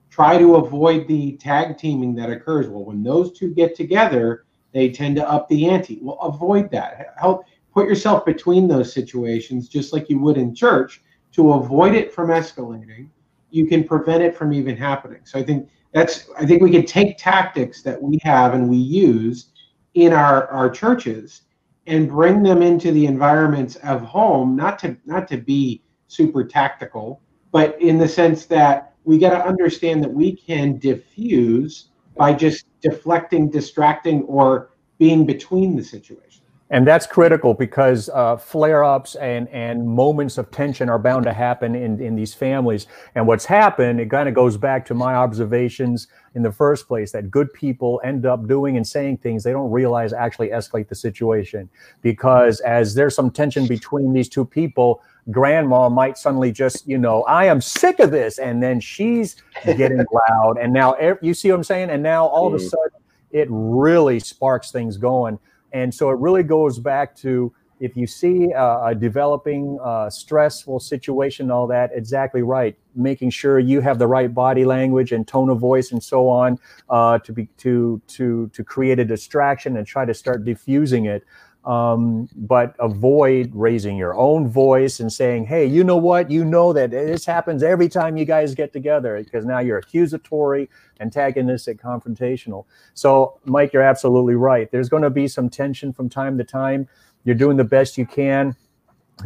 Try to avoid the tag teaming that occurs. Well, when those two get together, they tend to up the ante. Well, avoid that. Help put yourself between those situations, just like you would in church, to avoid it from escalating, you can prevent it from even happening. So I think that's I think we can take tactics that we have and we use in our, our churches and bring them into the environments of home, not to not to be super tactical, but in the sense that we got to understand that we can diffuse by just deflecting, distracting, or being between the situation and that's critical because uh, flare-ups and and moments of tension are bound to happen in in these families. And what's happened it kind of goes back to my observations in the first place that good people end up doing and saying things they don't realize actually escalate the situation. Because as there's some tension between these two people grandma might suddenly just you know i am sick of this and then she's getting loud. And now you see what i'm saying? And now all of a mm. sudden it really sparks things going and so it really goes back to if you see a, developing uh, stressful situation, all that, exactly right. Making sure you have the right body language and tone of voice and so on uh, to be to to to create a distraction and try to start diffusing it um, but avoid raising your own voice and saying, "Hey, you know what? You know that this happens every time you guys get together," because now you're accusatory, antagonistic, confrontational. So, Mike, you're absolutely right. There's going to be some tension from time to time. You're doing the best you can,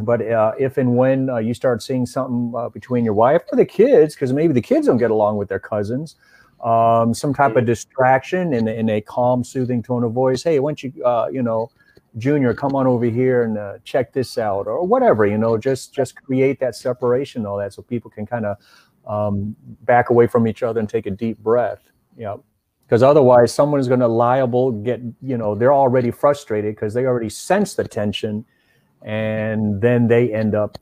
but uh, if and when uh, you start seeing something uh, between your wife or the kids, because maybe the kids don't get along with their cousins. Um, some type of distraction in, in a calm, soothing tone of voice. Hey, why don't you, uh, you know, junior come on over here and uh, check this out or whatever you know just just create that separation all that so people can kind of um, back away from each other and take a deep breath you know? Because otherwise someone is going to liable get you know they're already frustrated because they already sense the tension and then they end up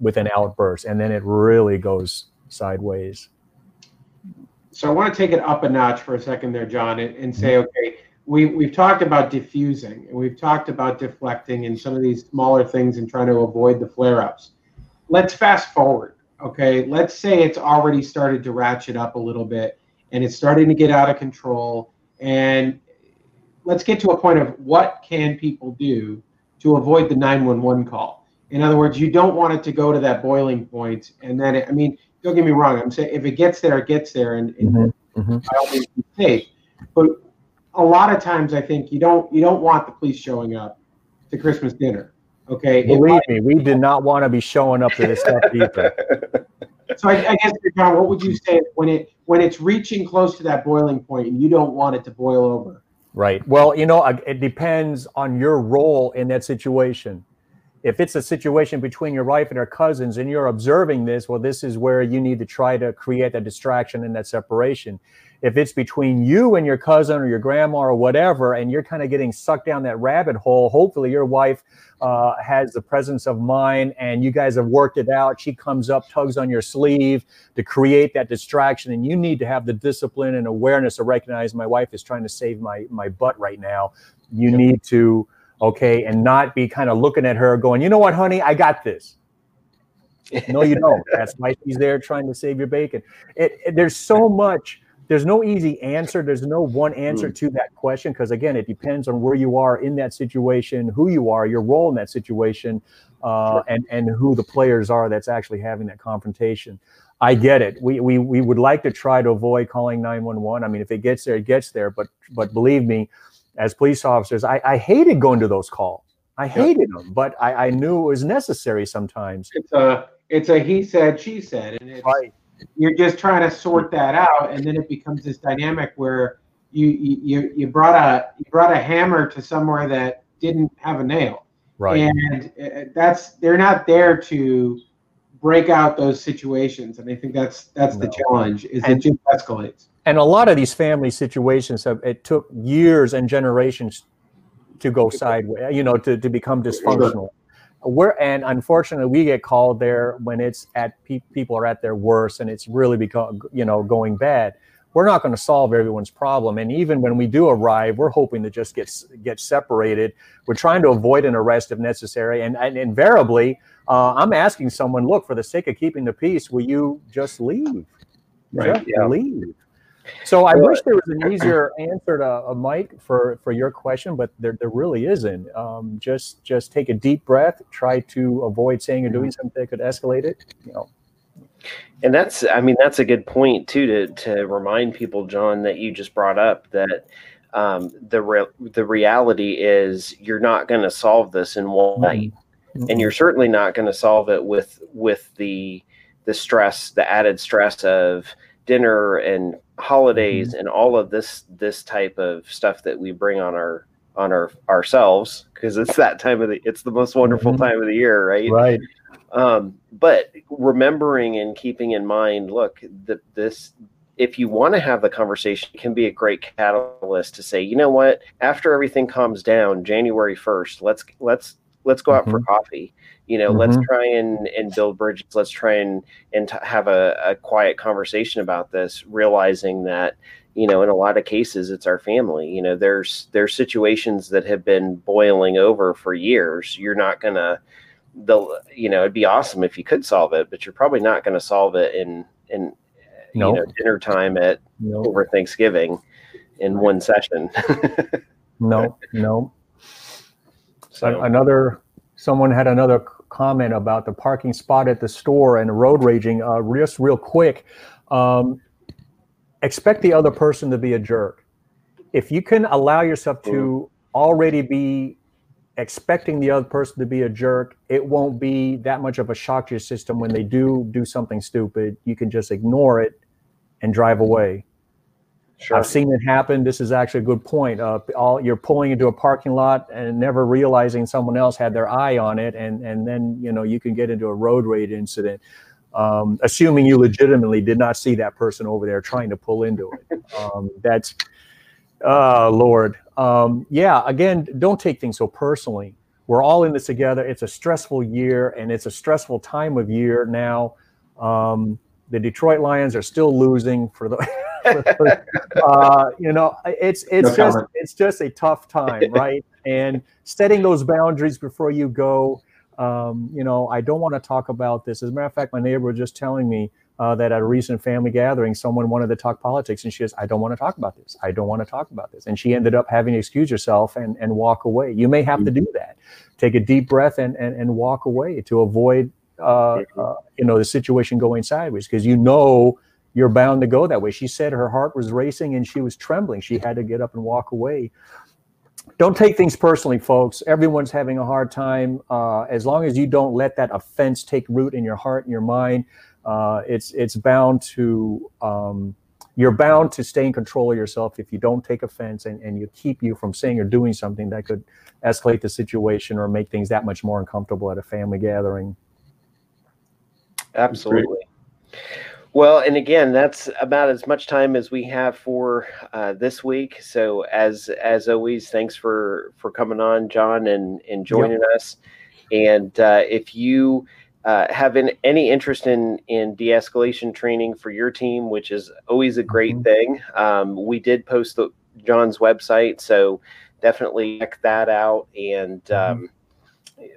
with an outburst and then it really goes sideways. So i want to take it up a notch for a second there john and, and say mm-hmm. okay we, we've talked about diffusing and we've talked about deflecting and some of these smaller things and trying to avoid the flare ups. Let's fast forward. Okay. Let's say it's already started to ratchet up a little bit and it's starting to get out of control. And let's get to a point of what can people do to avoid the 911 call. In other words, you don't want it to go to that boiling point. and then it, I mean, don't get me wrong. I'm saying if it gets there, it gets there, and, and mm-hmm. mm-hmm. by all be safe. But a lot of times, I think you don't you don't want the police showing up to Christmas dinner. Okay, believe me, we did not want to be showing up to this stuff either. So I, I guess, John, what would you say when it when it's reaching close to that boiling point and you don't want it to boil over? Right. Well, you know, it depends on your role in that situation. If it's a situation between your wife and her cousins and you're observing this, well, this is where you need to try to create that distraction and that separation if it's between you and your cousin or your grandma or whatever, and you're kind of getting sucked down that rabbit hole, hopefully your wife uh, has the presence of mind and you guys have worked it out. She comes up, tugs on your sleeve to create that distraction, and you need to have the discipline and awareness to recognize my wife is trying to save my my butt right now. You yep. need to okay, and not be kind of looking at her going, you know what, honey, I got this. no, you don't. That's why she's there trying to save your bacon. It, it, there's so much there's no easy answer. There's no one answer mm. to that question because again, it depends on where you are in that situation, who you are, your role in that situation, uh, and and who the players are that's actually having that confrontation. I get it. We, we we would like to try to avoid calling 911. I mean, if it gets there, it gets there. But but believe me, as police officers, I, I hated going to those calls. I hated them, but I, I knew it was necessary sometimes. It's a it's a he said she said, and it's, right you're just trying to sort that out, and then it becomes this dynamic where you you you brought a you brought a hammer to somewhere that didn't have a nail, right? And uh, that's they're not there to break out those situations, and I think that's that's no. the challenge. Is and, it just escalates. And a lot of these family situations have it took years and generations to go sideways, you know, to, to become dysfunctional we're and unfortunately we get called there when it's at pe- people are at their worst and it's really become you know going bad. We're not going to solve everyone's problem. And even when we do arrive we're hoping to just get get separated. We're trying to avoid an arrest if necessary. And, and invariably uh, i'm asking someone look for the sake of keeping the peace will you just leave? Right. Just yeah. leave so I wish there was an easier answer to a Mike for for your question, but there, there really isn't. Um, just just take a deep breath. Try to avoid saying or doing mm-hmm. something that could escalate it. You know. And that's I mean that's a good point too to to remind people, John, that you just brought up that um, the re- the reality is you're not going to solve this in one mm-hmm. night, mm-hmm. and you're certainly not going to solve it with with the the stress, the added stress of dinner and holidays mm-hmm. and all of this this type of stuff that we bring on our on our ourselves because it's that time of the it's the most wonderful mm-hmm. time of the year right right um, but remembering and keeping in mind look that this if you want to have the conversation can be a great catalyst to say you know what after everything calms down january 1st let's let's let's go out mm-hmm. for coffee you know mm-hmm. let's try and and build bridges. Let's try and and t- have a, a quiet conversation about this realizing that you know in a lot of cases it's our family. You know there's there's situations that have been boiling over for years. You're not gonna the you know it'd be awesome if you could solve it but you're probably not going to solve it in in nope. you know dinner time at nope. over thanksgiving in one session. No no so another someone had another comment about the parking spot at the store and road raging. Uh, just real quick, um, expect the other person to be a jerk. If you can allow yourself to already be expecting the other person to be a jerk, it won't be that much of a shock to your system when they do do something stupid. You can just ignore it and drive away. Sure. I've seen it happen. This is actually a good point. Uh, all you're pulling into a parking lot and never realizing someone else had their eye on it, and and then you know you can get into a road rage incident, um, assuming you legitimately did not see that person over there trying to pull into it. Um, that's, uh, Lord, um, yeah. Again, don't take things so personally. We're all in this together. It's a stressful year, and it's a stressful time of year now. Um, the Detroit Lions are still losing for the. uh, you know, it's it's no just comment. it's just a tough time, right? and setting those boundaries before you go. Um, you know, I don't want to talk about this. As a matter of fact, my neighbor was just telling me uh, that at a recent family gathering, someone wanted to talk politics, and she says, "I don't want to talk about this. I don't want to talk about this." And she ended up having to excuse herself and and walk away. You may have to do that. Take a deep breath and and, and walk away to avoid uh, uh, you know the situation going sideways because you know you're bound to go that way. She said her heart was racing and she was trembling. She had to get up and walk away. Don't take things personally, folks. Everyone's having a hard time. Uh, as long as you don't let that offense take root in your heart and your mind, uh, it's it's bound to um, you're bound to stay in control of yourself if you don't take offense and, and you keep you from saying or doing something that could escalate the situation or make things that much more uncomfortable at a family gathering. Absolutely. Well, and again, that's about as much time as we have for uh, this week. So, as as always, thanks for for coming on, John, and and joining yep. us. And uh, if you uh, have an, any interest in in de-escalation training for your team, which is always a great mm-hmm. thing, um, we did post the, John's website, so definitely check that out and mm-hmm. um,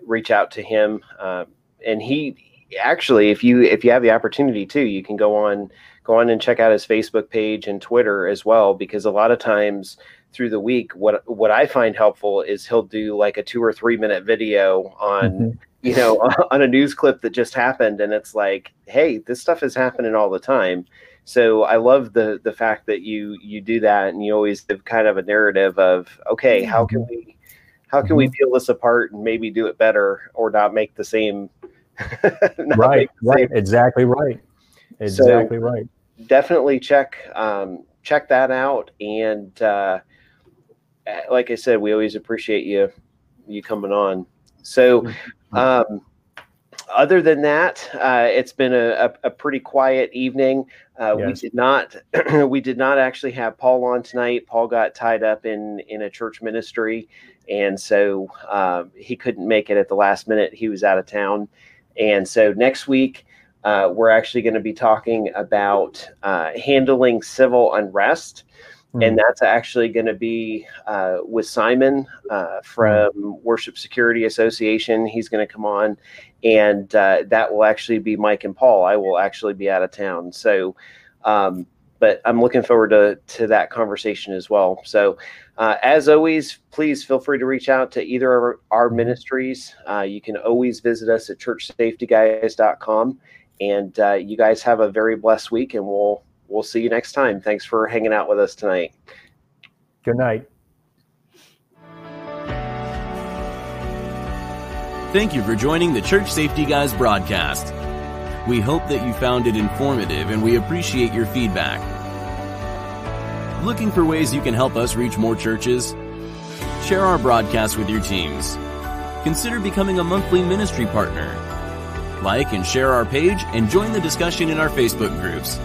reach out to him. Uh, and he actually, if you if you have the opportunity too, you can go on go on and check out his Facebook page and Twitter as well, because a lot of times through the week, what what I find helpful is he'll do like a two or three minute video on. Mm-hmm. You know, on a news clip that just happened, and it's like, hey, this stuff is happening all the time. So I love the the fact that you you do that, and you always have kind of a narrative of, okay, how can mm-hmm. we how can we mm-hmm. peel this apart and maybe do it better or not make the same right, right, exactly right, exactly so right. Definitely check um, check that out, and uh, like I said, we always appreciate you you coming on. So, mm-hmm. um, other than that, uh, it's been a, a, a, pretty quiet evening. Uh, yes. We did not we did not actually have Paul on tonight. Paul got tied up in in a church ministry, and so um, he couldn't make it at the last minute. He was out of town. And so next week, uh, we're actually going to be talking about uh, handling civil unrest. Mm-hmm. And that's actually going to be uh, with Simon uh, from Worship Security Association. He's going to come on, and uh, that will actually be Mike and Paul. I will actually be out of town. So, um, but I'm looking forward to, to that conversation as well. So, uh, as always, please feel free to reach out to either of our, our ministries. Uh, you can always visit us at churchsafetyguys.com. And uh, you guys have a very blessed week, and we'll we'll see you next time. Thanks for hanging out with us tonight. Good night. Thank you for joining the Church Safety Guys broadcast. We hope that you found it informative, and we appreciate your feedback. Looking for ways you can help us reach more churches? Share our broadcast with your teams. Consider becoming a monthly ministry partner. Like and share our page and join the discussion in our Facebook groups.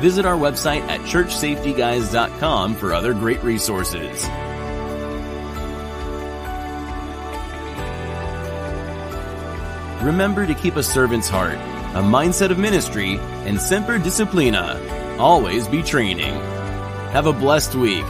Visit our website at churchsafetyguys.com for other great resources. Remember to keep a servant's heart, a mindset of ministry, and semper disciplina. Always be training. Have a blessed week.